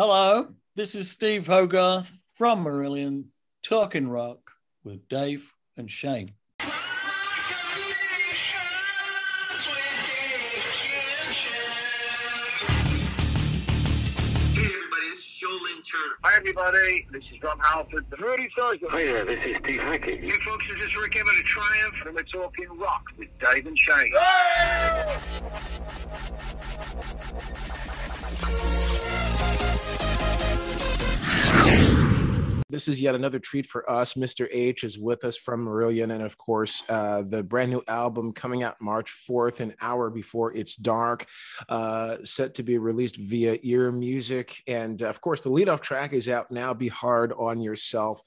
Hello, this is Steve Hogarth from Marillion talking rock with Dave and Shane. Hey, everybody, this is Joel Hi, everybody. This is Rob Halford. The Rudy Sarzo. Hi there, this is Steve Hackett. You folks, this is Rik Emmett of Triumph, and we're talking rock with Dave and Shane. This is yet another treat for us. Mr. H is with us from Marillion, and of course, uh, the brand new album coming out March 4th, an hour before it's dark, uh, set to be released via Ear Music. And of course, the leadoff track is out now, Be Hard on Yourself,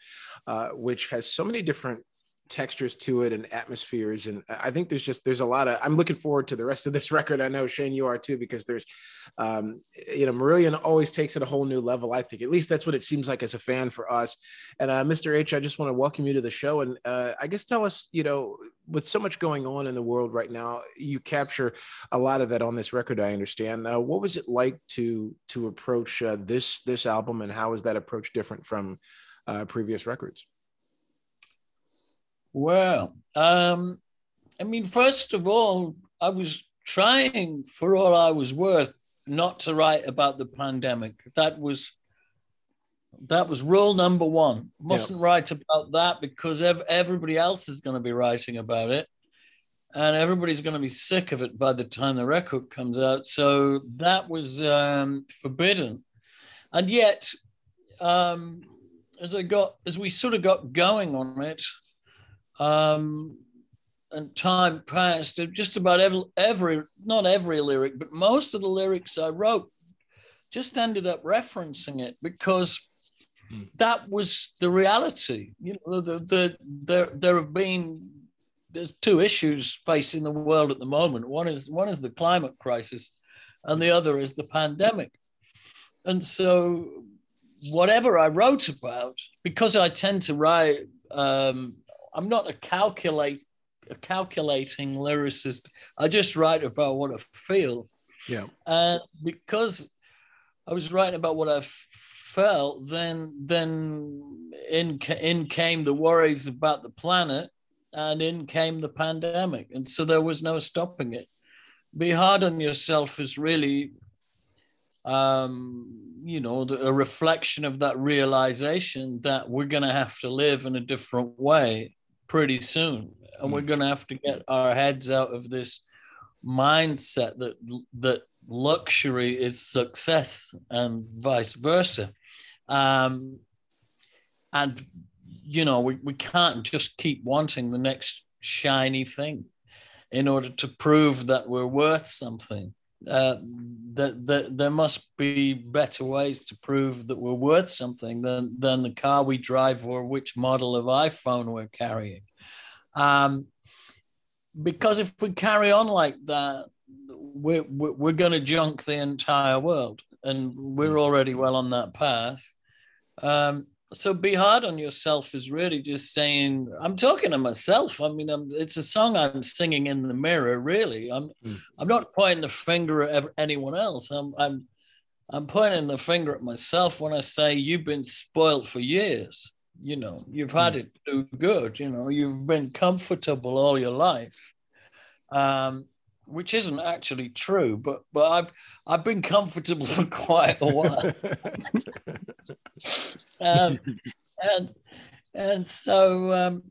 uh, which has so many different textures to it and atmospheres and i think there's just there's a lot of i'm looking forward to the rest of this record. I know shane you are too because there's um you know marillion always takes it a whole new level i think. At least that's what it seems like as a fan for us. And uh, mr h i just want to welcome you to the show and uh, i guess tell us you know with so much going on in the world right now you capture a lot of that on this record i understand. Uh, what was it like to to approach uh, this this album and how is that approach different from uh, previous records well, um, I mean, first of all, I was trying for all I was worth not to write about the pandemic. That was that was rule number one. Mustn't yep. write about that because ev- everybody else is going to be writing about it, and everybody's going to be sick of it by the time the record comes out. So that was um, forbidden, and yet, um, as I got as we sort of got going on it, um, and time passed. Just about every, every, not every lyric, but most of the lyrics I wrote just ended up referencing it because hmm. that was the reality. You know, the, the, there, there have been there's two issues facing the world at the moment. One is one is the climate crisis, and the other is the pandemic. And so, whatever I wrote about, because I tend to write um, I'm not a calculate a calculating lyricist. I just write about what I feel. Yeah. And because I was writing about what I felt, then then in in came the worries about the planet, and in came the pandemic, and so there was no stopping it. Be hard on yourself is really, um, you know, a reflection of that realization that we're going to have to live in a different way pretty soon, and we're hmm. going to have to get our heads out of this mindset that that luxury is success and vice versa. Um, and you know, we, we can't just keep wanting the next shiny thing in order to prove that we're worth something. Uh, that, that there must be better ways to prove that we're worth something than, than the car we drive or which model of iPhone we're carrying. Um, because if we carry on like that, we're, we're going to junk the entire world. And we're already well on that path. Um, so be hard on yourself is really just saying i'm talking to myself. I mean I'm, it's a song i'm singing in the mirror really. I'm mm. i'm not pointing the finger at anyone else. I'm i'm i'm pointing the finger at myself when i say you've been spoiled for years. You know you've had mm. it too good. You know you've been comfortable all your life. Um which isn't actually true but but i've i've been comfortable for quite a while um, and and so um,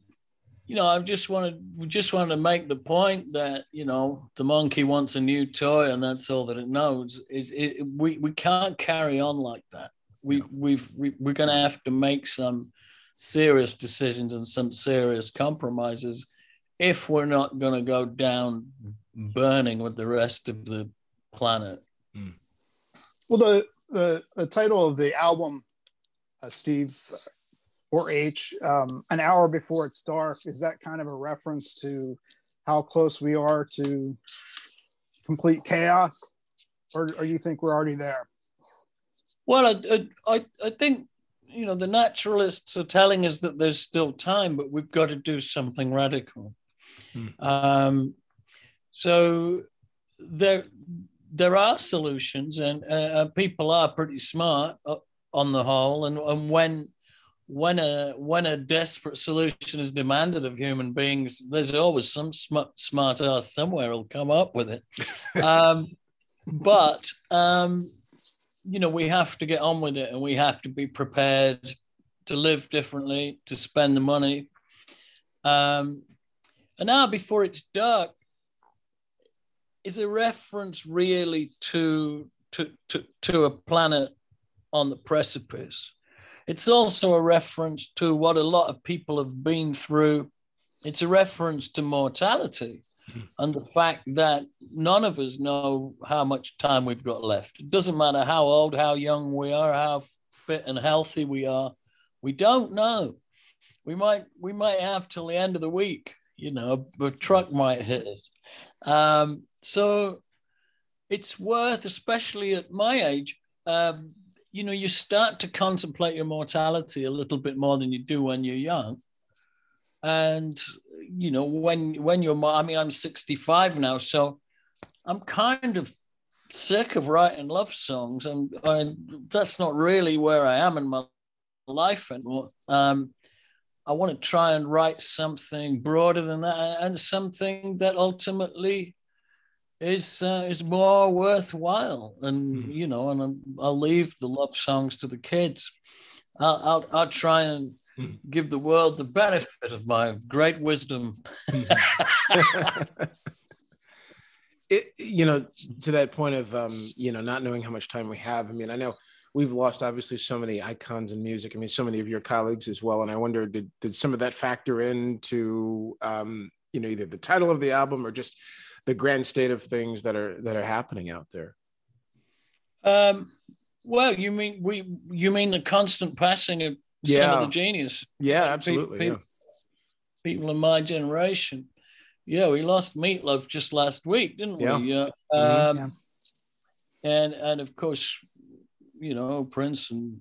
you know, I just wanted we just wanted to make the point that you know the monkey wants a new toy, and that's all that it knows. Is it, we we can't carry on like that. We we've we, we're going to have to make some serious decisions and some serious compromises if we're not going to go down burning with the rest of the planet. Hmm. Well, the, the the title of the album uh, Steve or H, um, an hour before it's dark. Is that kind of a reference to how close we are to complete chaos, or, or you think we're already there? Well, I, I, I think you know the naturalists are telling us that there's still time, but we've got to do something radical. Hmm. Um, so there there are solutions, and uh, people are pretty smart uh, on the whole. And, and when when a when a desperate solution is demanded of human beings, there's always some smart smart ass somewhere will come up with it. um, but um, you know, we have to get on with it, and we have to be prepared to live differently, to spend the money. Um, and now, before it's dark, is a reference really to to to, to a planet on the precipice. It's also a reference to what a lot of people have been through. It's a reference to mortality mm. and the fact that none of us know how much time we've got left. It doesn't matter how old, how young we are, how fit and healthy we are. We don't know. We might we might have till the end of the week. You know, a truck might hit us. Um, so it's worth, especially at my age, um, you know, you start to contemplate your mortality a little bit more than you do when you're young. And you know, when when you're, I mean, I'm 65 now, so I'm kind of sick of writing love songs, and I, that's not really where I am in my life anymore. Um, I want to try and write something broader than that, and something that ultimately is uh, is more worthwhile. And mm. you know, and i will leave the love songs to the kids. I'll I'll, I'll try and mm. give the world the benefit of my great wisdom. it, you know, to that point of um, you know not knowing how much time we have. I mean, I know we've lost obviously so many icons in music. I mean, so many of your colleagues as well. And I wonder, did did some of that factor into um, you know either the title of the album or just the grand state of things that are that are happening out there? Um, well, you mean we you mean the constant passing of yeah. some of the genius? Yeah, absolutely. People, yeah. people in my generation. Yeah, we lost Meatloaf just last week, didn't yeah. we? Uh, mm-hmm. um, yeah. And and of course, you know Prince and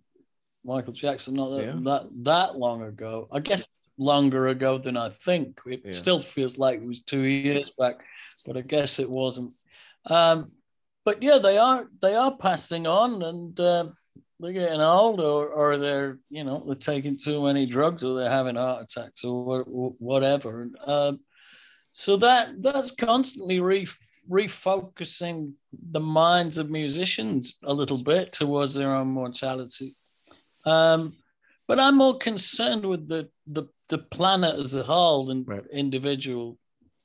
Michael Jackson not that yeah. that, that long ago. I guess longer ago than I think. It still feels like it was two years back but I guess it wasn't. Um, but yeah, they are they are passing on, and uh, they're getting old, or, or they're you know they're taking too many drugs, or they're having heart attacks, or whatever. Um, so that that's constantly re- refocusing the minds of musicians a little bit towards their own mortality. Um, but I'm more concerned with the the, the planet as a whole than right. individual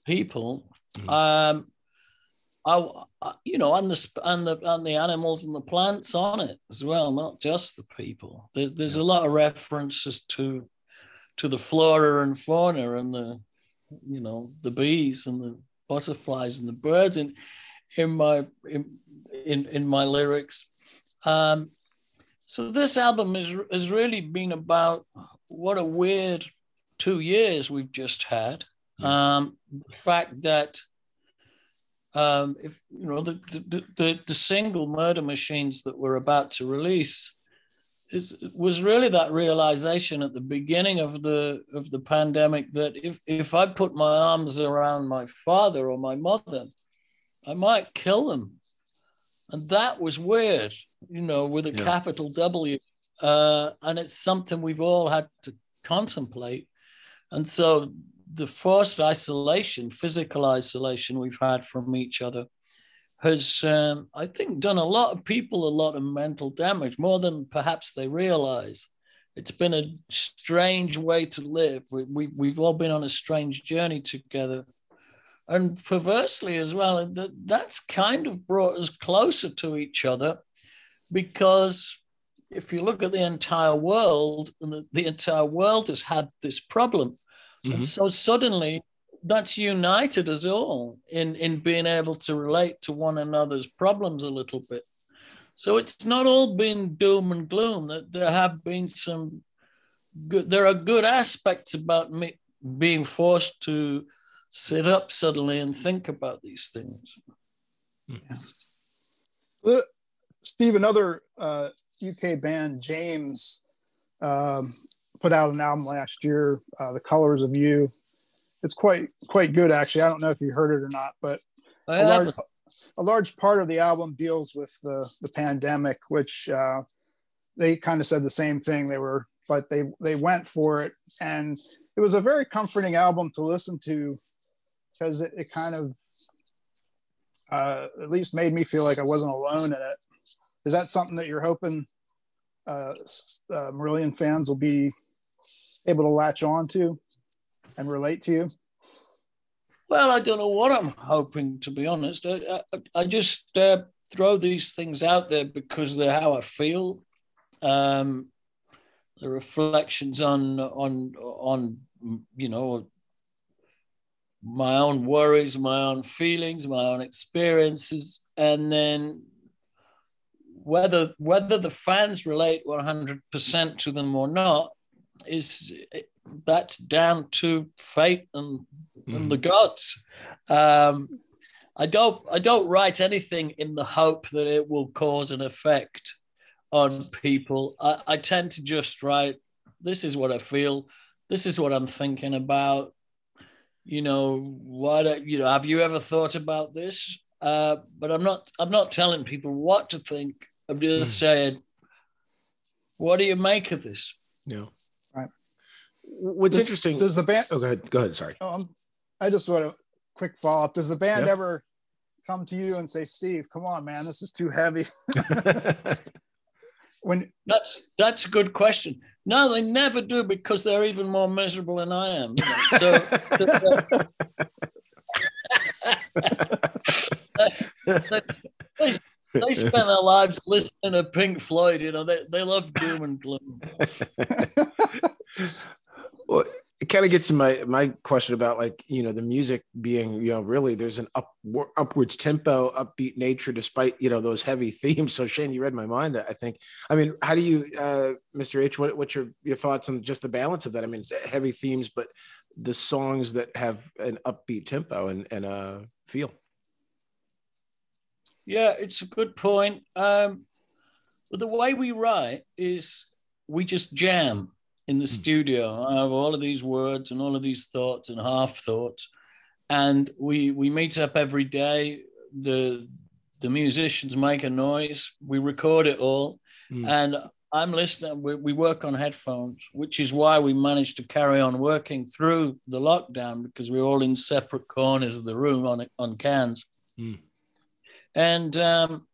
people. Mm. Um, I, you know, and the and the and the animals and the plants on it as well, not just the people. There, there's yeah. a lot of references to to the flora and fauna and the you know the bees and the butterflies and the birds in in my in in, in my lyrics. Um, so this album is has really been about what a weird two years we've just had. Um, the fact that um, if you know the, the, the, the single murder machines that we're about to release is was really that realization at the beginning of the of the pandemic that if if I put my arms around my father or my mother, I might kill them, and that was weird, you know, with a yeah. capital W, uh, and it's something we've all had to contemplate, and so the forced isolation, physical isolation we've had from each other has, um, I think, done a lot of people a lot of mental damage, more than perhaps they realize. It's been a strange way to live. We, we, we've all been on a strange journey together. And perversely as well, that, that's kind of brought us closer to each other because if you look at the entire world, the entire world has had this problem Mm-hmm. So suddenly that's united us all in, in being able to relate to one another's problems a little bit. So it's not all been doom and gloom. That there have been some good. There are good aspects about me being forced to sit up suddenly and think about these things. Yeah. Uh, Steve, another uh, UK band, James, um, put out an album last year, uh, "The Colors of You." It's quite quite good, actually. I don't know if you heard it or not, but a large, a large part of the album deals with the the pandemic, which uh, they kind of said the same thing. They were, but they they went for it, and it was a very comforting album to listen to because it, it kind of uh, at least made me feel like I wasn't alone in it. Is that something that you're hoping uh, uh, Marillion fans will be able to latch on to and relate to you? Well, I don't know what I'm hoping, to be honest. I, I, I just uh, throw these things out there because they're how I feel. Um, the reflections on on on you know my own worries, my own feelings, my own experiences, and then whether whether the fans relate 100% to them or not is that's down to fate and, mm. and the mm-hmm. gods. Um, I don't I don't write anything in the hope that it will cause an effect on people. I, I tend to just write, this is what I feel, this is what I'm thinking about. You know, what you know, have you ever thought about this? Uh, but I'm not I'm not telling people what to think. I'm just mm. saying, what do you make of this? Yeah. Right. What's does, interesting? Does the band? Oh, go ahead. Go ahead. Sorry. Um, I just want a quick follow up. Does the band ever come to you and say, "Steve, come on, man, this is too heavy"? when that's that's a good question. No, they never do because they're even more miserable than I am. So. they, they spend their lives listening to Pink Floyd. You know, they, they love doom and gloom. well, it kind of gets to my my question about like you know the music being you know really there's an up upwards tempo upbeat nature despite you know those heavy themes. So shane you read my mind i think. I mean how do you uh mr h what, what's your your thoughts on just the balance of that? I mean heavy themes but the songs that have an upbeat tempo and and uh feel. Yeah, it's a good point. Um, but the way we write is we just jam in the mm. studio. I have all of these words and all of these thoughts and half thoughts, and we we meet up every day. The the musicians make a noise. We record it all, mm. and I'm listening. We, we work on headphones, which is why we managed to carry on working through the lockdown because we're all in separate corners of the room on on cans. Mm and um,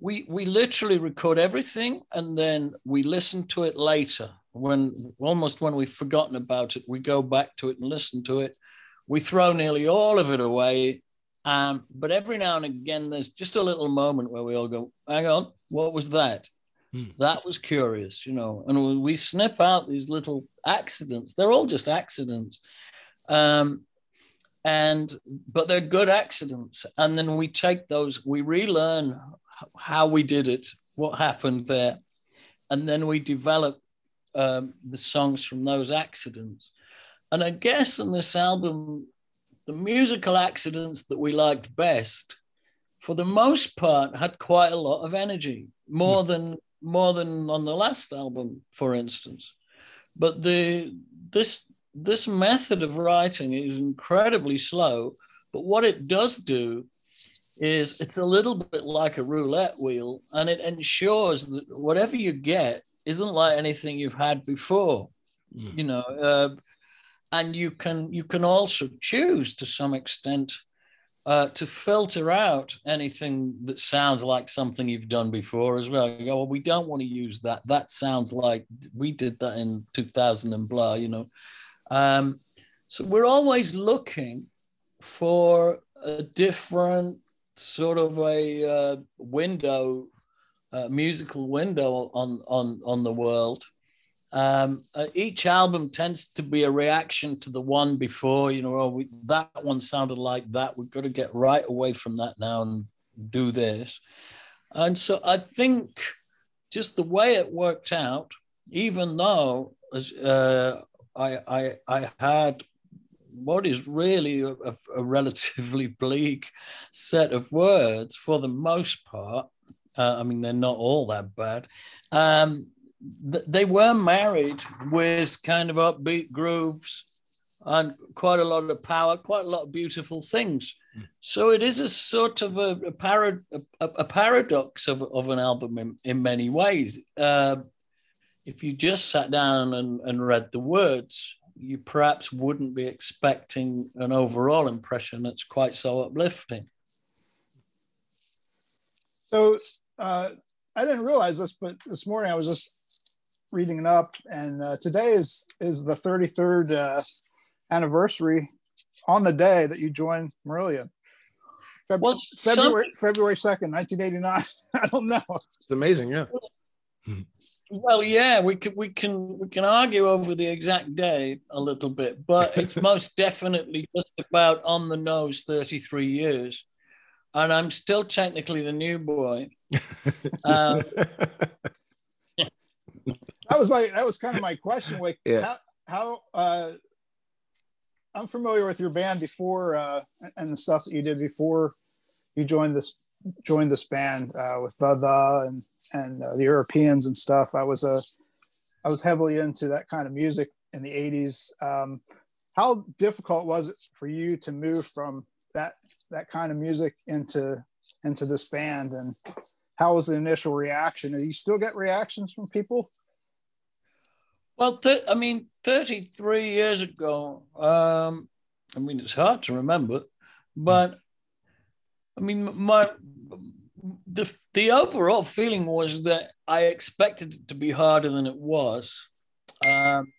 we we literally record everything and then we listen to it later when almost when we've forgotten about it we go back to it and listen to it. We throw nearly all of it away um, but every now and again there's just a little moment where we all go hang on what was that? Hmm. that was curious you know and we snip out these little accidents. They're all just accidents. Um, and but they're good accidents. And then we take those we relearn how we did it what happened there and then we develop um, the songs from those accidents. And i guess on this album the musical accidents that we liked best for the most part had quite a lot of energy more than more than on the last album for instance. But the this this method of writing is incredibly slow, but what it does do is it's a little bit like a roulette wheel and it ensures that whatever you get isn't like anything you've had before mm. you know uh, and you can you can also choose to some extent uh, to filter out anything that sounds like something you've done before as well. You go, well, we don't want to use that. That sounds like we did that in 2000 and blah, you know. Um, so we're always looking for a different sort of a uh, window, uh, musical window on on on the world. Um, uh, each album tends to be a reaction to the one before. You know, oh, we, that one sounded like that. We've got to get right away from that now and do this. And so I think just the way it worked out, even though uh, I, I, I had what is really a, a, relatively bleak set of words for the most part. Uh, I mean, they're not all that bad. Um, th- they were married with kind of upbeat grooves and quite a lot of power, quite a lot of beautiful things. Mm. So it is a sort of a, a, parad- a, a paradox of, of an album in, in many ways. Uh, if you just sat down and, and read the words, you perhaps wouldn't be expecting an overall impression that's quite so uplifting. So uh, I didn't realize this, but this morning I was just reading it up, and uh, today is is the 33rd uh, anniversary on the day that you joined Marillion. Feb- well, February some... February 2nd, 1989. I don't know. It's amazing, yeah. Well, yeah, we can we can we can argue over the exact day a little bit, but it's most definitely just about on the nose 33 years. And I'm still technically the new boy. Um, that was my that was kind of my question. Like yeah. how how uh I'm familiar with your band before uh and the stuff that you did before you joined this joined this band uh with the the and and uh, the Europeans and stuff. I was a uh, I was heavily into that kind of music in the 80s. Um how difficult was it for you to move from that that kind of music into into this band and how was the initial reaction? Do you still get reactions from people? Well, th- I mean, 33 years ago, um, I mean, it's hard to remember, but I mean, my the the overall feeling was that I expected it to be harder than it was. Um,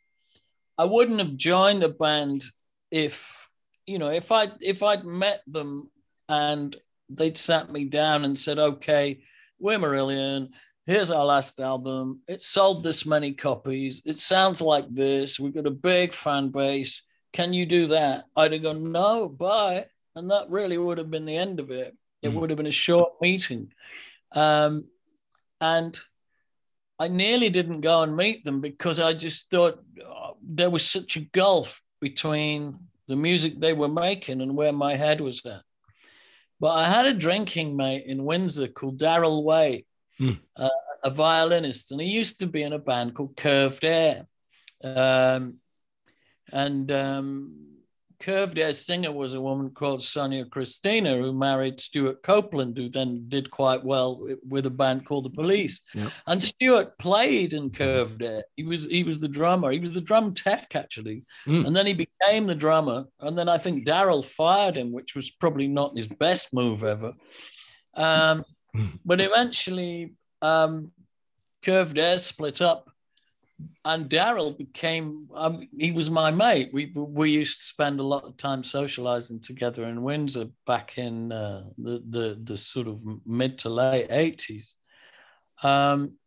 I wouldn't have joined the band if you know if I if I'd met them and they'd sat me down and said, "Okay, we're Marillion here's our last album. It sold this many copies. It sounds like this. We've got a big fan base. Can you do that? I'd have gone, no, bye. And that really would have been the end of it. It mm. would have been a short meeting. Um, and I nearly didn't go and meet them because I just thought oh, there was such a gulf between the music they were making and where my head was at. But I had a drinking mate in Windsor called Daryl Way, mm. uh, a violinist, and he used to be in a band called Curved Air. Um, and um, Curved Air singer was a woman called Sonja Kristina, who married Stewart Copeland, who then did quite well with a band called The Police. Yep. And Stewart played in Curved Air. He was he was the drummer. He was the drum tech actually, mm. and then he became the drummer. And then I think Daryl fired him, which was probably not his best move ever. Um, but eventually, um, Curved Air split up, and Daryl became. Um, he was my mate. We we used to spend a lot of time socializing together in Windsor back in uh, the, the the sort of mid to late eighties. Um,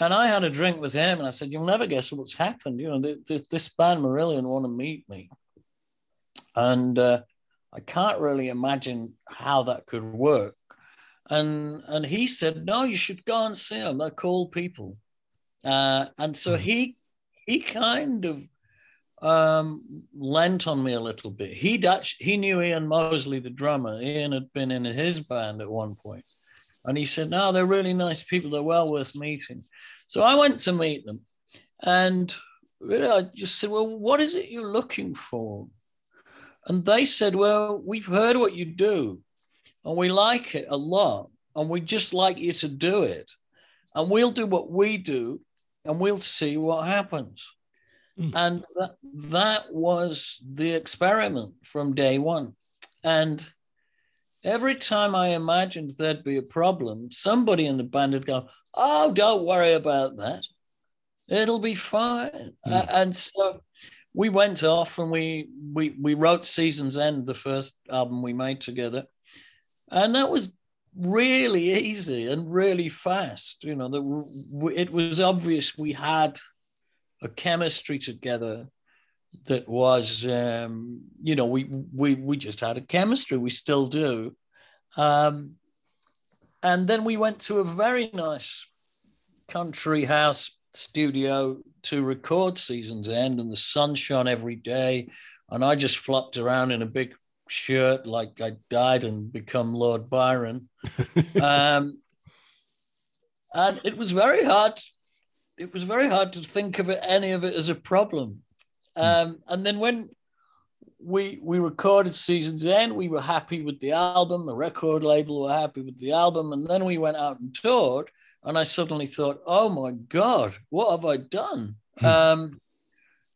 and I had a drink with him, and I said, "You'll never guess what's happened. You know, this, this band Marillion want to meet me, and uh, I can't really imagine how that could work." and and he said, "No, you should go and see them. They're cool people." Uh, and so hmm. he he kind of um, lent on me a little bit. He actually he knew Ian Mosley, the drummer. Ian had been in his band at one point, and he said, "No, they're really nice people. They're well worth meeting." So I went to meet them, and really I just said, "Well, what is it you're looking for?" And they said, "Well, we've heard what you do." and we like it a lot and we just like you to do it and we'll do what we do and we'll see what happens. Mm. and that, that was the experiment from day one. And every time i imagined there'd be a problem somebody in the band would go oh don't worry about that. It'll be fine. Mm. uh, and so we went off and we we we wrote seasons end the first album we made together. And that was really easy and really fast. You know, that it was obvious we had a chemistry together that was, um, you know, we we we just had a chemistry. We still do. Um, and then we went to a very nice country house studio to record Seasons End, and the sun shone every day. And I just flopped around in a big shirt like I died and become Lord Byron. um, and it was very hard. It was very hard to think of it, any of it as a problem. Hmm. Um, and then when we we recorded Seasons End. We were happy with the album. The record label were happy with the album, and then we went out and toured. And I suddenly thought, "Oh my God, what have I done?" Hmm. Um,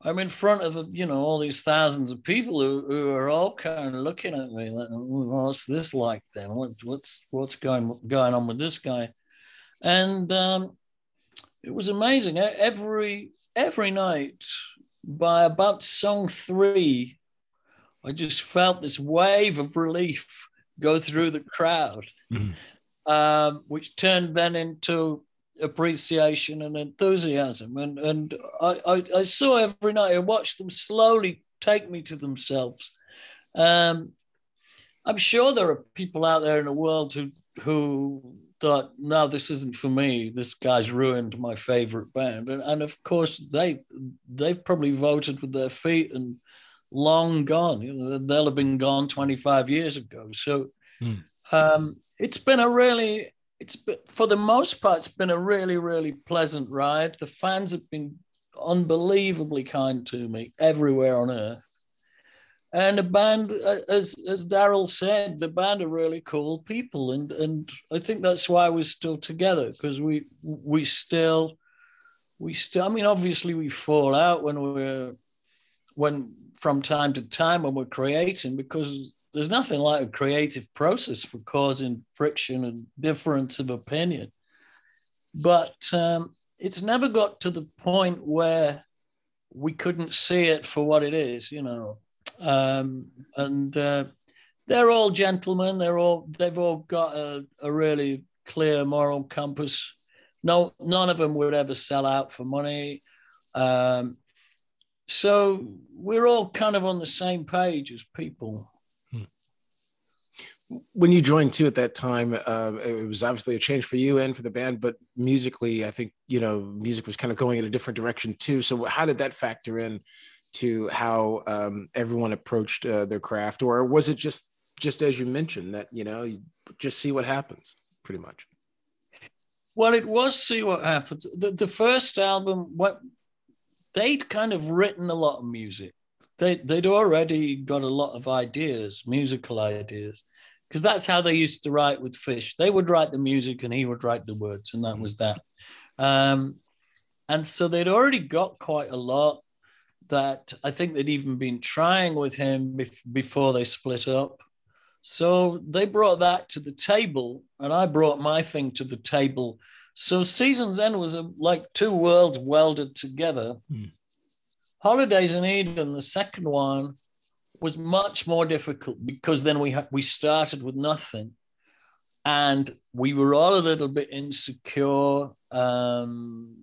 I'm in front of you know all these thousands of people who, who are all kind of looking at me like, "What's this like? Then what, what's what's going going on with this guy?" And um, it was amazing. Every every night, by about song three, I just felt this wave of relief go through the crowd, mm-hmm. um, which turned then into appreciation and enthusiasm. And and I, I, I, saw every night, I watched them slowly take me to themselves. Um, I'm sure there are people out there in the world who who thought, no, this isn't for me. This guy's ruined my favorite band. And, and of course they they've probably voted with their feet and long gone. You know, they'll have been gone 25 years ago. So mm. um, it's been a really it's been, for the most part, it's been a really, really pleasant ride. The fans have been unbelievably kind to me everywhere on earth. And the band, as as Daryl said, the band are really cool people, and and I think that's why we're still together because we we still we still. I mean, obviously we fall out when we're when from time to time when we're creating because there's nothing like a creative process for causing friction and difference of opinion. But um, it's never got to the point where we couldn't see it for what it is, you know. Um, and uh, they're all gentlemen. They're all they've all got a, a really clear moral compass. No, none of them would ever sell out for money. Um, so we're all kind of on the same page as people when you joined too at that time uh, it was obviously a change for you and for the band but musically i think you know music was kind of going in a different direction too. So how did that factor in to how um, everyone approached uh, their craft? Or was it just just as you mentioned that you know you just see what happens pretty much? Well it was see what happens. The, the first album what they'd kind of written a lot of music. They, they'd already got a lot of ideas musical ideas because that's how they used to write with Fish. They would write the music and he would write the words, and that was that. Um, and so they'd already got quite a lot that I think they'd even been trying with him bef- before they split up. So they brought that to the table, and I brought my thing to the table. So Seasons End was a, like two worlds welded together. Mm. Holidays in Eden, the second one, was much more difficult because then we ha- we started with nothing, and we were all a little bit insecure. Um,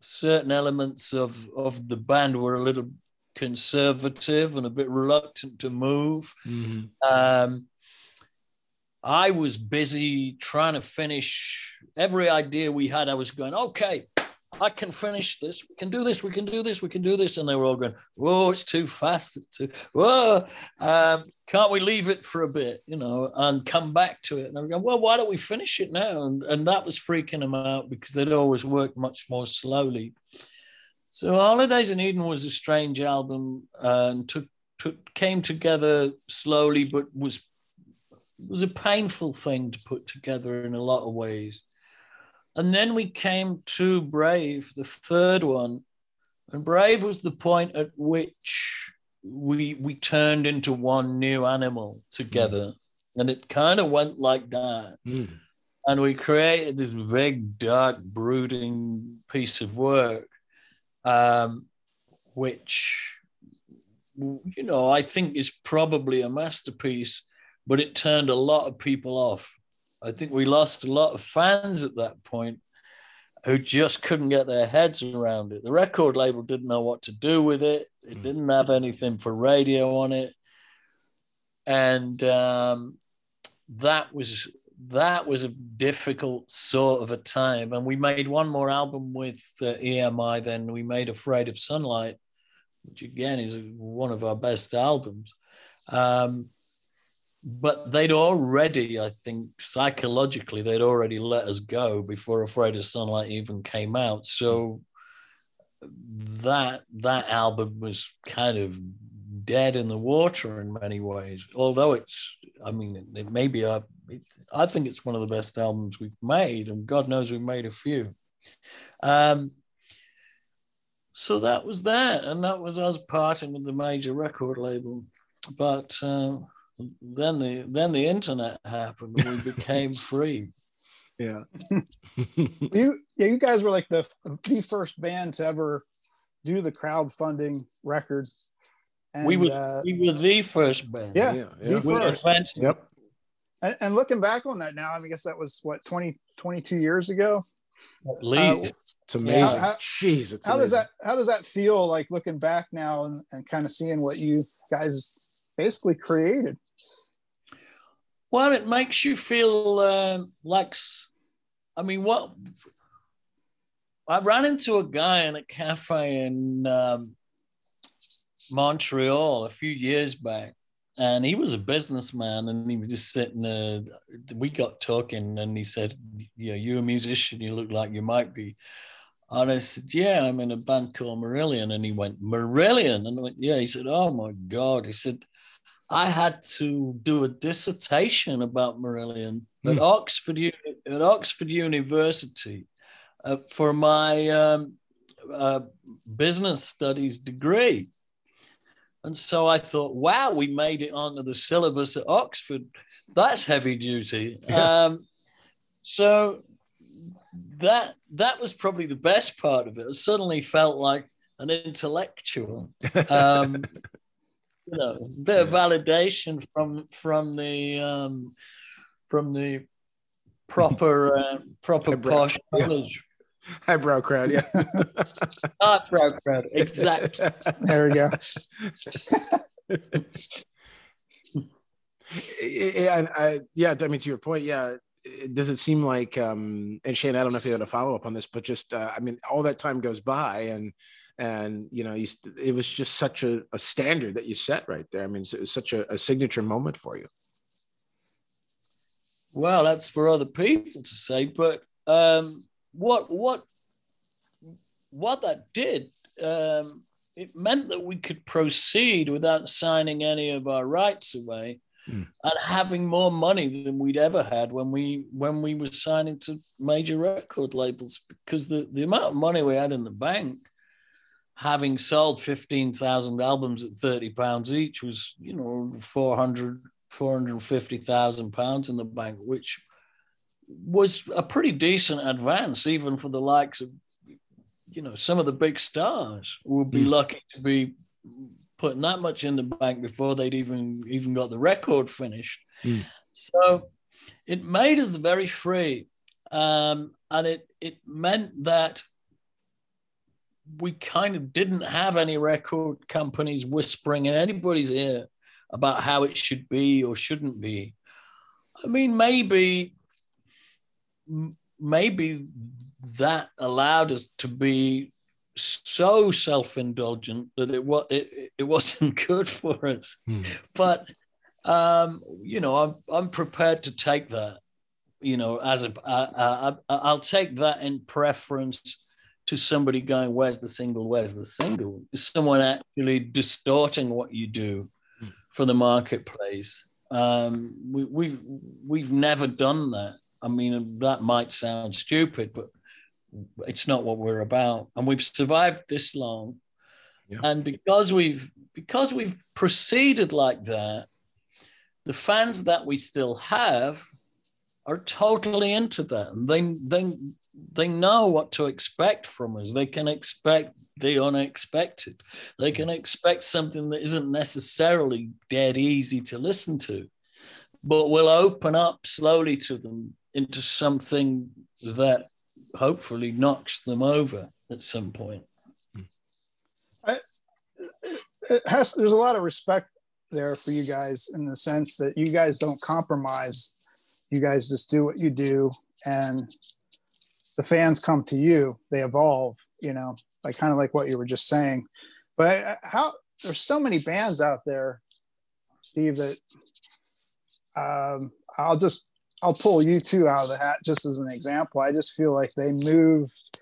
certain elements of of the band were a little conservative and a bit reluctant to move. Mm-hmm. Um, I was busy trying to finish every idea we had. I was going, okay, I can finish this. We can do this. We can do this. We can do this. And they were all going, whoa, it's too fast. It's too, whoa, um, can't we leave it for a bit, you know, and come back to it? And I'm going, well, why don't we finish it now? And, and that was freaking them out because they'd always worked much more slowly. So Holidays in Eden was a strange album and took, took came together slowly, but was was a painful thing to put together in a lot of ways. And then we came to Brave, the third one. And Brave was the point at which we we turned into one new animal together. Mm. And it kind of went like that. Mm. And we created this big, dark, brooding piece of work, um, which, you know, I think is probably a masterpiece, but it turned a lot of people off I think we lost a lot of fans at that point who just couldn't get their heads around it. The record label didn't know what to do with it. It mm. didn't have anything for radio on it, and um, that was that was a difficult sort of a time. And we made one more album with uh, EMI. Then we made Afraid of Sunlight, which again is one of our best albums. Um, but they'd already, I think, psychologically, they'd already let us go before Afraid of Sunlight even came out. So that that album was kind of dead in the water in many ways. Although it's, I mean, it, it maybe I, it, I think it's one of the best albums we've made, and God knows we've made a few. Um, so that was that, and that was us parting with the major record label. But uh, then the then the internet happened. And we became free. Yeah. you yeah, you guys were like the the first band to ever do the crowdfunding record. And, we were uh, we were the first band. Yeah, yeah, yeah. the first. Yep. And, and, looking back on that now, I, mean, I guess that was what 20, 22 years ago. At least. Uh, it's amazing. How, Jeez, it's how amazing. does that how does that feel like looking back now and, and kind of seeing what you guys basically created? Well, it makes you feel uh, like, I mean, what I ran into a guy in a cafe in um, Montreal a few years back, and he was a businessman, and he was just sitting. there. we got talking, and he said, "Yeah, you're a musician. You look like you might be." And I said, "Yeah, I'm in a band called Marillion." And he went, "Marillion," and I went, "Yeah." He said, "Oh my God!" He said, I had to do a dissertation about Marillion mm. at Oxford at Oxford University uh, for my um, uh, business studies degree. And so I thought, wow, we made it onto the syllabus at Oxford. That's heavy duty. Yeah. Um, so that that was probably the best part of it. I suddenly felt like an intellectual. Um, you know, a bit of validation from from the um, from the proper uh, proper Highbrow. posh college. Yeah. Highbrow crowd, yeah. Highbrow crowd, exactly. there we go. yeah, and I, yeah, I mean, to your point, yeah. Does it seem like, um, and Shane, I don't know if you had a follow up on this, but just, uh, I mean, all that time goes by, and and you know you, it was just such a, a, standard that you set right there i mean it was such a, a, signature moment for you well that's for other people to say but um, what what what that did um, it meant that we could proceed without signing any of our rights away mm. and having more money than we'd ever had when we when we were signing to major record labels because the, the amount of money we had in the bank having sold 15,000 albums at 30 pounds each was, you know, 400, 450,000 pounds in the bank, which was a pretty decent advance, even for the likes of, you know, some of the big stars would be mm. lucky to be putting that much in the bank before they'd even even got the record finished. Mm. So it made us very free. Um, and it it meant that we kind of didn't have any record companies whispering in anybody's ear about how it should be or shouldn't be. I mean, maybe, maybe that allowed us to be so self-indulgent that it was it, it wasn't good for us. Hmm. But um, you know, I'm I'm prepared to take that. You know, as a I, I, I'll take that in preference to somebody going, Where's the single? Where's the single? Is someone actually distorting what you do hmm. for the marketplace? Um, we, we've, we've never done that. I mean, that might sound stupid, but it's not what we're about. And we've survived this long. Yeah. And because we've because we've proceeded like that, the fans that we still have are totally into that. And they, they they know what to expect from us. They can expect the unexpected. They can expect something that isn't necessarily dead easy to listen to, but will open up slowly to them into something that hopefully knocks them over at some point. I, has, there's a lot of respect there for you guys in the sense that you guys don't compromise. You guys just do what you do and the fans come to you they evolve you know like kind of like what you were just saying. But how there's so many bands out there steve that um, i'll just i'll pull U2 out of the hat just as an example. I just feel like they moved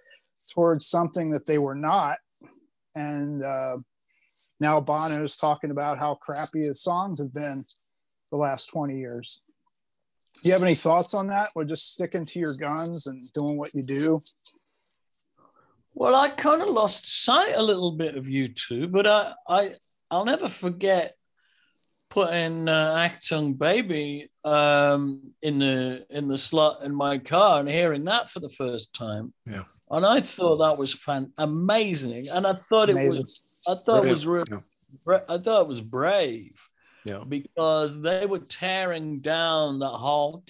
towards something that they were not. And uh, now Bono's talking about how crappy his songs have been the last 20 years. Do you have any thoughts on that? Or just sticking to your guns and doing what you do? Well, I kind of lost sight a little bit of U2 but I, I, I'll never forget putting uh, Achtung Baby um, in the in the slot in my car and hearing that for the first time. Yeah. And I thought that was fan amazing, and I thought Amazing. it was I thought Brilliant. it was really, Yeah. bra- I thought it was brave Yeah. because they were tearing down that whole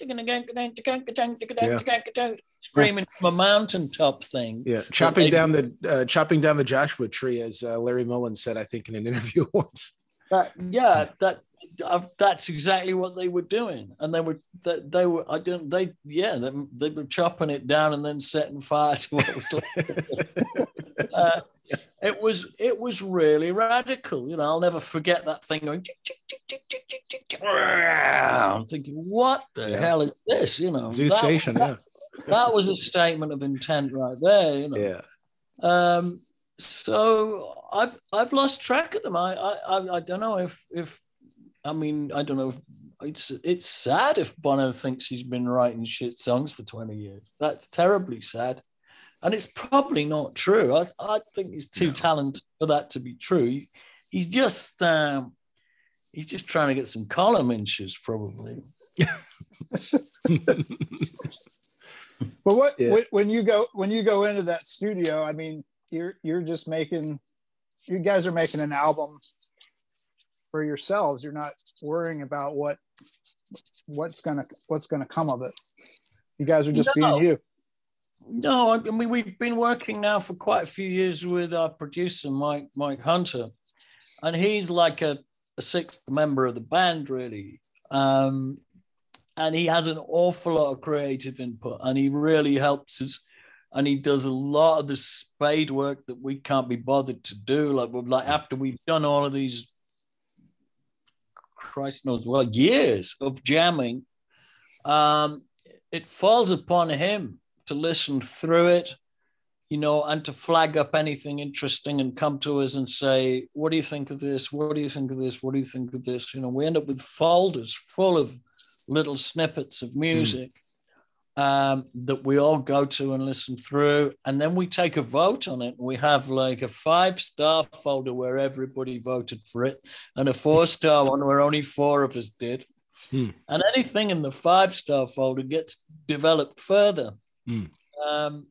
screaming from a mountaintop thing. Yeah, chopping they- down the uh, chopping down the Joshua tree, as uh, Larry Mullen said, I think in an interview once. That, yeah, that I've, that's exactly what they were doing, and they were they, they were I didn't they yeah they, they were chopping it down and then setting fire to what was left. uh, it was it was really radical. You know, I'll never forget that thing going. Tick, tick, tick. I'm thinking, what the Yeah. hell is this? You know, Zoo that- Station, That, that was a statement of intent right there. You know. yeah, Um, so I've I've lost track of them. I I I, I don't know if if I mean I don't know if it's it's sad if Bono thinks he's been writing shit songs for 20 years. That's terribly sad. And it's probably not true. I, I think he's too No. talented for that to be true. He, he's just um, he's just trying to get some column inches, probably. But what Yeah. when- when you go when you go into that studio, I mean, you're you're just making you guys are making an album for yourselves. You're not worrying about what what's gonna what's gonna come of it. You guys are just No. being you. No, I mean we've been working now for quite a few years with our producer Mike Mike Hunter, and he's like a, a sixth member of the band, really. Um, and he has an awful lot of creative input, and he really helps us. And he does a lot of the spade work that we can't be bothered to do. Like, like after we've done all of these, Christ knows well, years of jamming, um, it falls upon him to listen through it, you know, and to flag up anything interesting and come to us and say, What do you think of this? What do you think of this? What do you think of this? You know, we end up with folders full of little snippets of music um, that we all go to and listen through. And then we take a vote on it. We have like a five star folder where everybody voted for it, and a four star one where only four of us did. Hmm. And anything in the five star folder gets developed further. Hmm. Um,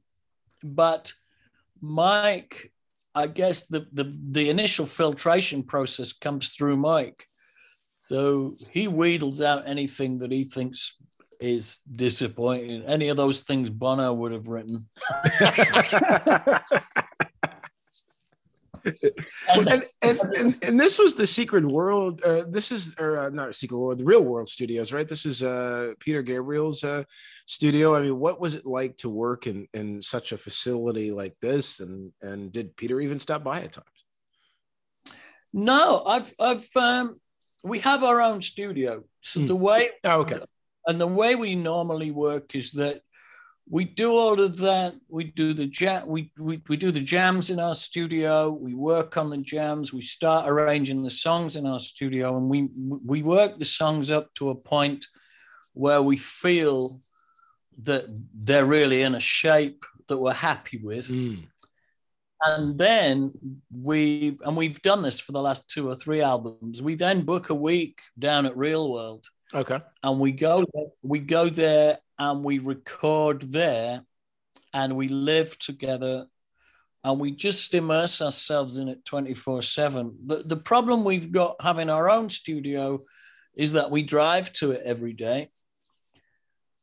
but Mike, I guess the, the the initial filtration process comes through Mike. So he wheedles out anything that he thinks is disappointing. Any of those things Bono would have written. And- and, and, and this was the secret world. Uh, this is or uh, not a secret world, the real world studios, right? This is uh, Peter Gabriel's uh, studio. I mean, what was it like to work in in such a facility like this? And and did Peter even stop by at times? no, I've I've um, we have our own studio. So Hmm. the way Oh, okay. and the way we normally work is that we do all of that. We do the jam we, we, we do the jams in our studio. We work on the jams. We start arranging the songs in our studio and we we work the songs up to a point where we feel that they're really in a shape that we're happy with. Mm. and then we and we've done this for the last two or three albums. We then book a week down at real world Okay. and we go we go there and we record there and we live together and we just immerse ourselves in it 24 7 the, the problem we've got having our own studio is that we drive to it every day.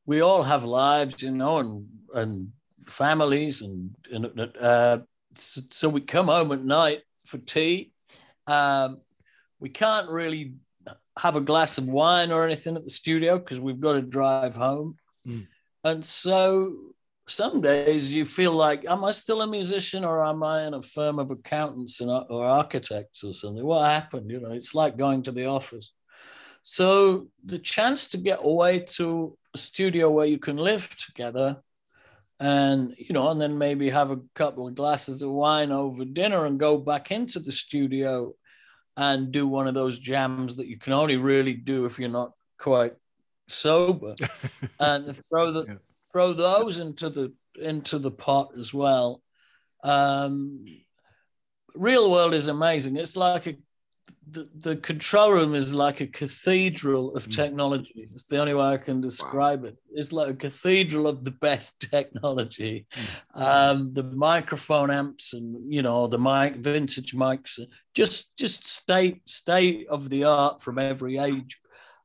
We all have lives you know and and families and, and uh, so, we come home at night for tea. Um, we can't really have a glass of wine or anything at the studio because we've got to drive home. Mm. And so some days you feel like, am I still a musician or am I in a firm of accountants and, or architects or something? What happened? You know, it's like going to the office. So the chance to get away to a studio where you can live together and you know and then maybe have a couple of glasses of wine over dinner and go back into the studio and do one of those jams that you can only really do if you're not quite sober, and throw the Yeah. throw those into the into the pot as well. Um, Real world is amazing. It's like a the, the control room is like a cathedral of Mm. technology. It's the only way I can describe it. It's like a cathedral of the best technology. Um, the microphone amps and you know the mic, vintage mics, just just state state of the art from every age.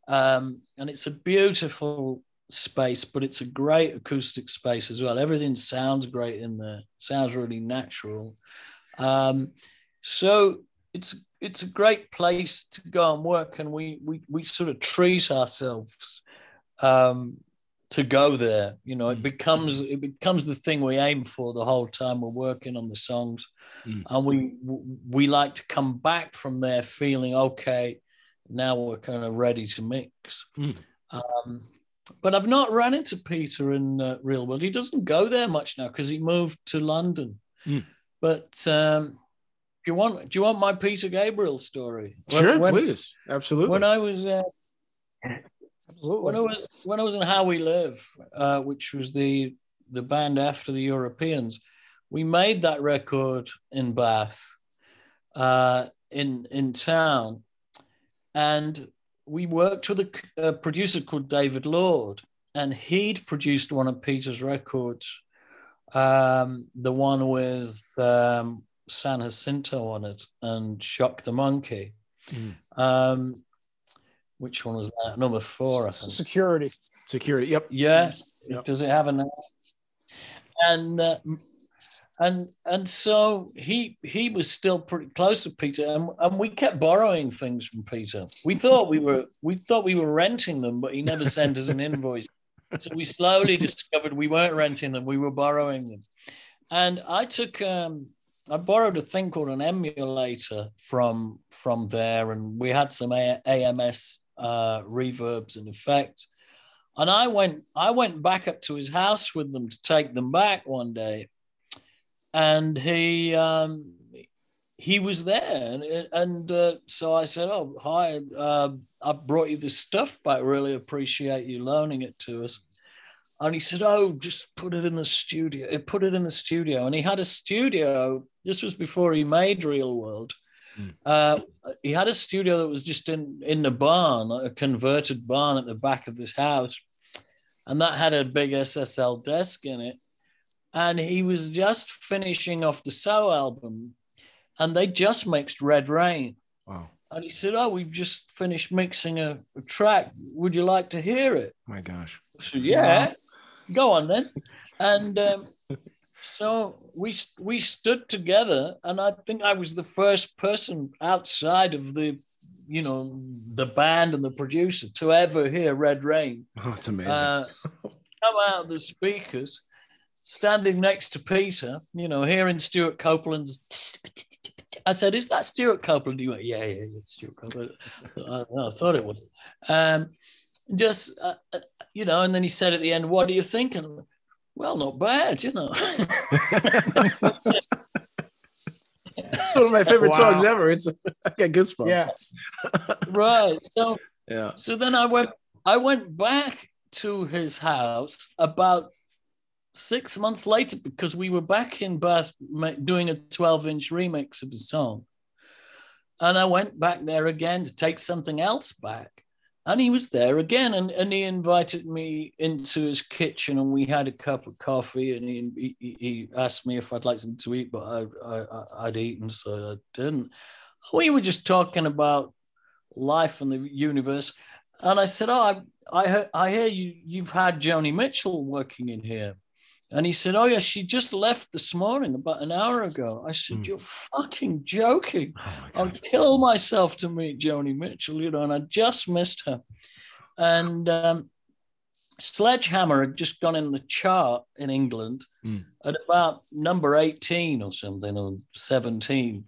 Um, and it's a beautiful space, but it's a great acoustic space as well. Everything sounds great in there. Sounds really natural. Um, so it's it's a great place to go and work, and we we we sort of treat ourselves um, to go there. You know, it Mm. becomes it becomes the thing we aim for the whole time we're working on the songs, Mm. and we we like to come back from there feeling okay. Now we're kind of ready to mix. Mm. Um, but I've not run into Peter in uh, real world. He doesn't go there much now because he moved to London. Mm. But um, you want do you want my Peter Gabriel story? When- Sure, when, please. Absolutely. When I was uh, Absolutely. when I was when I was in How We Live, uh, which was the the band after the Europeans, we made that record in Bath, uh, in in town, and we worked with a producer called David Lord, and he'd produced one of Peter's records, um, the one with um, San Jacinto on it and Shock the Monkey. Mm. Um, which one was that? Number four, I S- think. security. Security. Yep. Yeah. Yep. Does it have a name? And uh, and and so he he was still pretty close to Peter, and, and we kept borrowing things from Peter. We thought we were we thought we were renting them, but he never sent us an invoice. So we slowly discovered we weren't renting them; we were borrowing them. And I took um, I borrowed a thing called an emulator from from there, and we had some A- AMS uh, reverbs and effects. And I went I went back up to his house with them to take them back one day, and he um, he was there, and and uh, so I said, "Oh, hi, uh, I brought you this stuff back. Really appreciate you loaning it to us." And he said, "Oh, just put it in the studio. He Put it in the studio." And he had a studio. This was before he made Real World. Mm. Uh, he had a studio that was just in in the barn, like a converted barn at the back of this house, and that had a big SSL desk in it. And he was just finishing off the So album, and they just mixed Red Rain. Wow. And he said, "Oh, we've just finished mixing a, a track. Would you like to hear it?" My gosh. I said, yeah, go on then. And um, so we we stood together, and I think I was the first person outside of the, you know, the band and the producer to ever hear Red Rain Oh, it's amazing. uh, come out of the speakers, standing next to Peter, you know, hearing Stewart Copeland's. I said, "Is that Stewart Copeland?" He went, "Yeah, yeah, yeah, it's Stewart Copeland." I, I thought it was. Um, just uh, uh, you know, and then he said at the end, "What are you thinking?" I went, Well, not bad, you know. it's one of my favorite Wow. songs ever. It's I got goosebumps. Yeah. right. So Yeah. So then I went I went back to his house about six months later because we were back in Bath doing a 12 inch remix of the song. And I went back there again to take something else back. And he was there again. And, and he invited me into his kitchen and we had a cup of coffee. And he, he, he asked me if I'd like something to eat, but I, I, I'd eaten, so I didn't. We were just talking about life and the universe. And I said, "Oh, I I, I hear you. You've had Joni Mitchell working in here." And he said, "Oh yeah, she just left this morning, about an hour ago." I said, Hmm. "You're fucking joking! Oh I'll kill myself to meet Joni Mitchell, you know." And I just missed her. And um, Sledgehammer had just gone in the chart in England Hmm. at about number eighteen or something, or seventeen.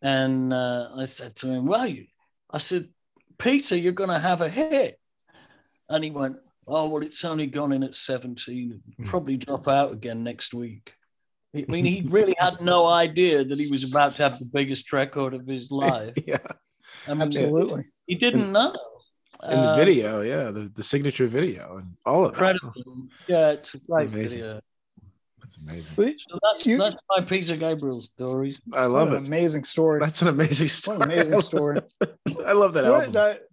And uh, I said to him, "Well, you," I said, Peter, you're going to have a hit. And he went, Oh, well, it's only gone in at 17. Hmm. Probably drop out again next week. I mean, he really had no idea that he was about to have the biggest record of his life. yeah. I mean, Absolutely. He didn't know. in the Uh, video, yeah, the, the signature video and all of that. Yeah, it's a great Amazing. video. That's amazing. So that's You- that's my Peter Gabriel story. I what love an it. amazing story. That's an amazing story. What an amazing story. I love that What, album. that- the-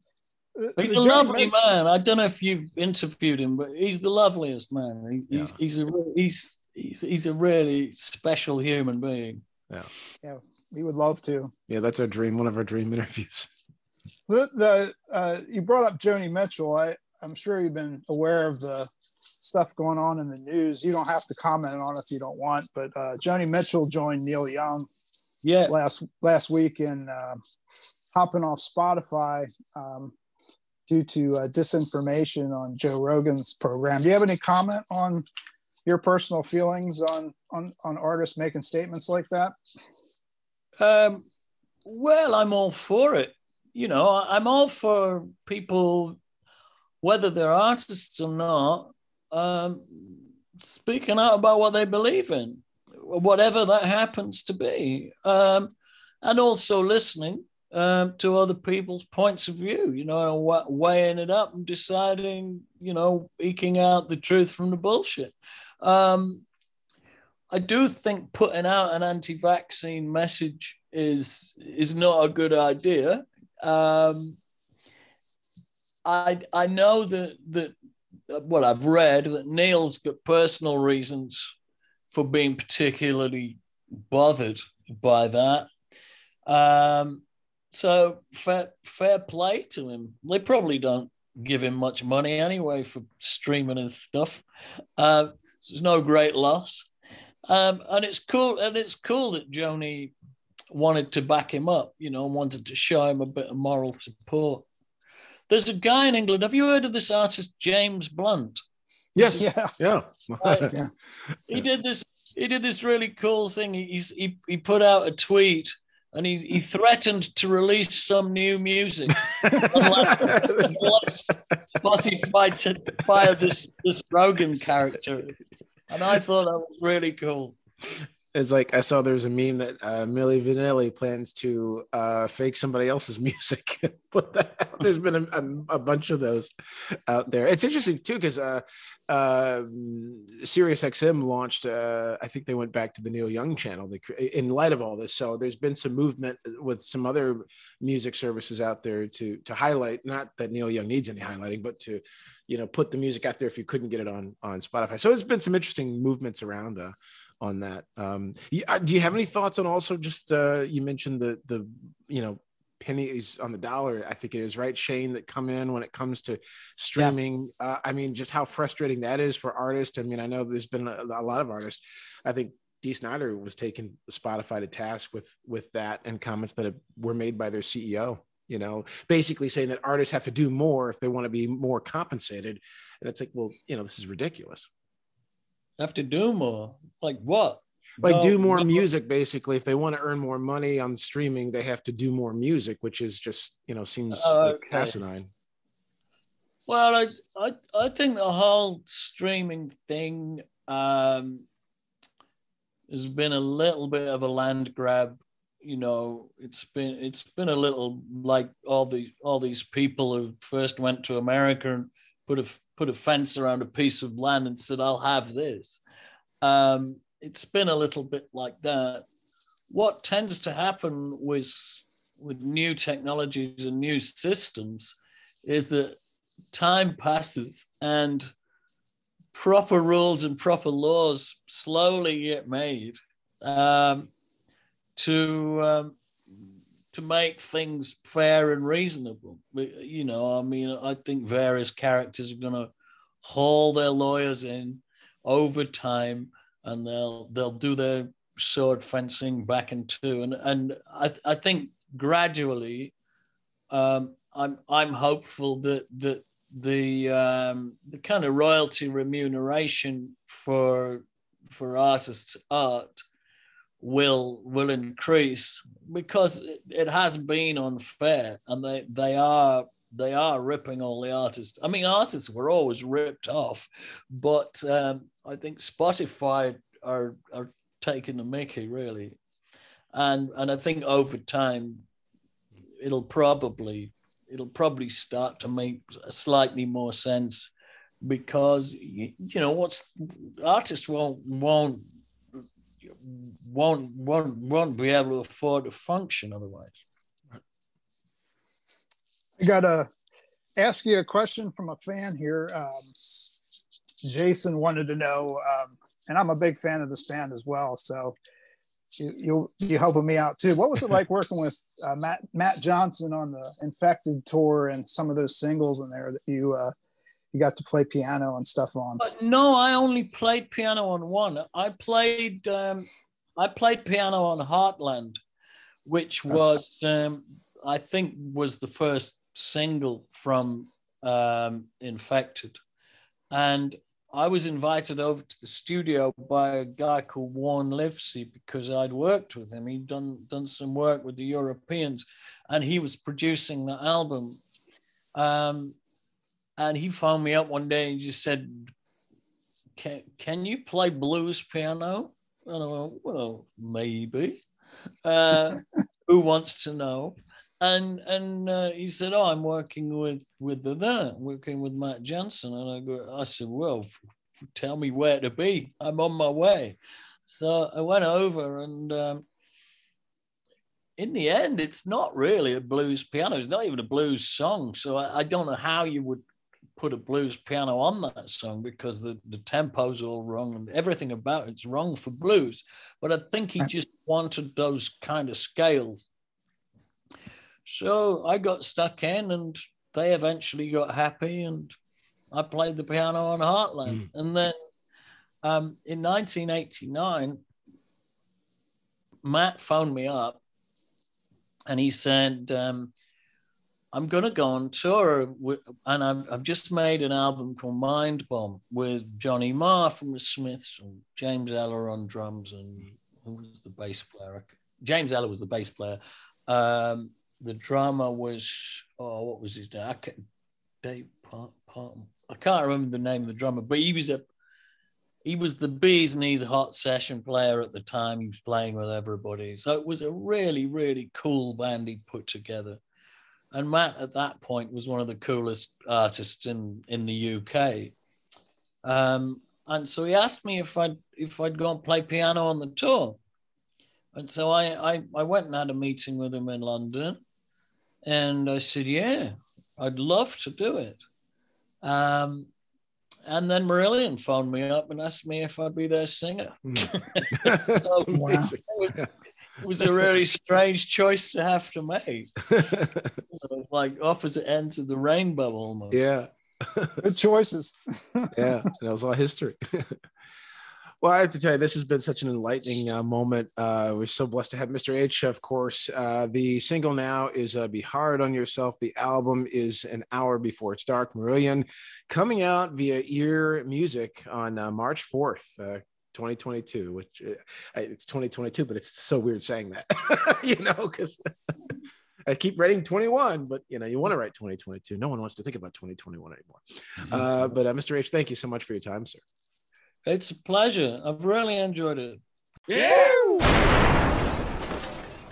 He's the a lovely Mitchell- man. I don't know if you've interviewed him, but he's the loveliest man. He, he's, Yeah. he's a he's, he's he's a really special human being. Yeah, yeah, we would love to. Yeah, that's our dream. One of our dream interviews. The, the uh, you brought up Joni Mitchell. I I'm sure you've been aware of the stuff going on in the news. You don't have to comment on it if you don't want, but uh, Joni Mitchell joined Neil Young Yeah, last last week in uh, hopping off Spotify um, due to uh, disinformation on Joe Rogan's program. Do you have any comment on your personal feelings on on on artists making statements like that? Um, well, I'm all for it. You know, I'm all for people, whether they're artists or not, um, speaking out about what they believe in, whatever that happens to be, um, and also listening um, to other people's points of view. You know, and weighing it up and deciding. You know, eking out the truth from the bullshit. Um, I do think putting out an anti-vaccine message is is not a good idea. Um, I I know that that well I've read that Neil's got personal reasons for being particularly bothered by that. Um, so fair fair play to him. They probably don't give him much money anyway for streaming his stuff. Uh, so there's no great loss. Um, and it's cool, and it's cool that Joni wanted to back him up, you know, and wanted to show him a bit of moral support. There's a guy in England. Have you heard of this artist James Blunt? Yes. Yeah. Yeah. Right. Yeah. He did this. He did this really cool thing. He he's, he, he put out a tweet and he, he threatened to release some new music unless, Spotify to fire this this Rogan character. And I thought that was really cool. It's like I saw there's a meme that uh, Milli Vanilli plans to uh, fake somebody else's music. but there's been a, a, a bunch of those out there. It's interesting too because uh, uh, Sirius XM launched. Uh, I think they went back to the Neil Young channel. They, in light of all this, so there's been some movement with some other music services out there to to highlight. Not that Neil Young needs any highlighting, but to you know put the music out there if you couldn't get it on on Spotify. So it's been some interesting movements around. Uh, on that. Um, uh, do you have any thoughts on also just uh, you mentioned the the you know pennies on the dollar? I think it is right, Shane, that come in when it comes to streaming. Uh, I mean, just how frustrating that is for artists. I mean, I know there's been a, a lot of artists. I think Dee Snider was taking Spotify to task with with that and comments that were made by their CEO. You know, basically saying that artists have to do more if they want to be more compensated. And it's like, well, you know, this is ridiculous. Have to do more. Like what? Like No, do more no. music basically if they want to earn more money on streaming they have to do more music which is just you know seems Oh, like okay. asinine Well, I, I I think the whole streaming thing um, has been a little bit of a land grab. You know, it's been it's been a little like all these all these people who first went to America and put a put a fence around a piece of land and said, "I'll have this." Um, it's been a little bit like that. What tends to happen with with new technologies and new systems is that time passes and proper rules and proper laws slowly get made um, to um, to make things fair and reasonable. You know, I mean, I think various characters are going to haul their lawyers in over time, and they'll they'll do their sword fencing back and two, and and I I think gradually um, I'm I'm hopeful that that the um, the kind of royalty remuneration for for artists' art will will increase because it, has been unfair and they they are they are ripping all the artists. I mean, artists were always ripped off, but um, I think Spotify are are taking the Mickey really, and and I think over time it'll probably it'll probably start to make slightly more sense because you, you know what's artists won't won't won't won't won't be able to afford to function otherwise. I got to ask you a question from a fan here. Um, Jason wanted to know, um, and I'm a big fan of this band as well. So you you you helping me out too. What was it like working with uh, Matt Matt Johnson on the Infected tour and some of those singles in there that you uh, you got to play piano and stuff on? But no, I only played piano on one. I played um, I played piano on Heartland, which was um, I think was the first single from um, Infected, and I was invited over to the studio by a guy called Warne Livesey because I'd worked with him. He'd done done some work with the Europeans, and he was producing the album. Um, and he phoned me up one day and just said, "Can can you play blues piano?" And I went, "Well, maybe." Uh, who wants to know? And and uh, he said, "Oh, I'm working with with the there, working with Matt Johnson." And I go, I said, "Well, f- f- tell me where to be. I'm on my way." So I went over, and um, in the end, it's not really a blues piano. It's not even a blues song. So I, I don't know how you would put a blues piano on that song because the, the tempo's all wrong and everything about it's wrong for blues. But I think he just wanted those kind of scales so I got stuck in, and they eventually got happy, and I played the piano on Heartland. Mm. And then um, in 1989, Matt phoned me up, and he said, um, "I'm going to go on tour, with, and I've, I've just made an album called Mind Bomb with Johnny Marr from the Smiths and James Eller on drums, and who was the bass player? James Eller was the bass player." Um, the drama was oh what was his name? I can't, Dave Part, Part, I can't remember the name of the drummer, but he was a he was the bees knees hot session player at the time. He was playing with everybody, so it was a really really cool band he put together. And Matt at that point was one of the coolest artists in in the UK. Um, and so he asked me if I'd if I'd go and play piano on the tour. And so I, I, I went and had a meeting with him in London. And I said, Yeah, I'd love to do it. Um, and then Marillion phoned me up and asked me if I'd be their singer. Mm. so wow. it, was, it, was, a really strange choice to have to make. It was like opposite ends of the rainbow almost. Yeah. Good choices. yeah, that was all history. Well, I have to tell you, this has been such an enlightening uh, moment. Uh, we're so blessed to have Mr. H, of course. Uh, the single now is uh, Be Hard on Yourself. The album is An Hour Before It's Dark, Marillion, coming out via Ear Music on uh, March 4th. 2022, which uh, it's 2022, but it's so weird saying that, you know, because I keep writing 21, but you know, you want to write 2022. No one wants to think about 2021 anymore. Mm-hmm. Uh, but uh, Mr. H, thank you so much for your time, sir. It's a pleasure. I've really enjoyed it. Yeah.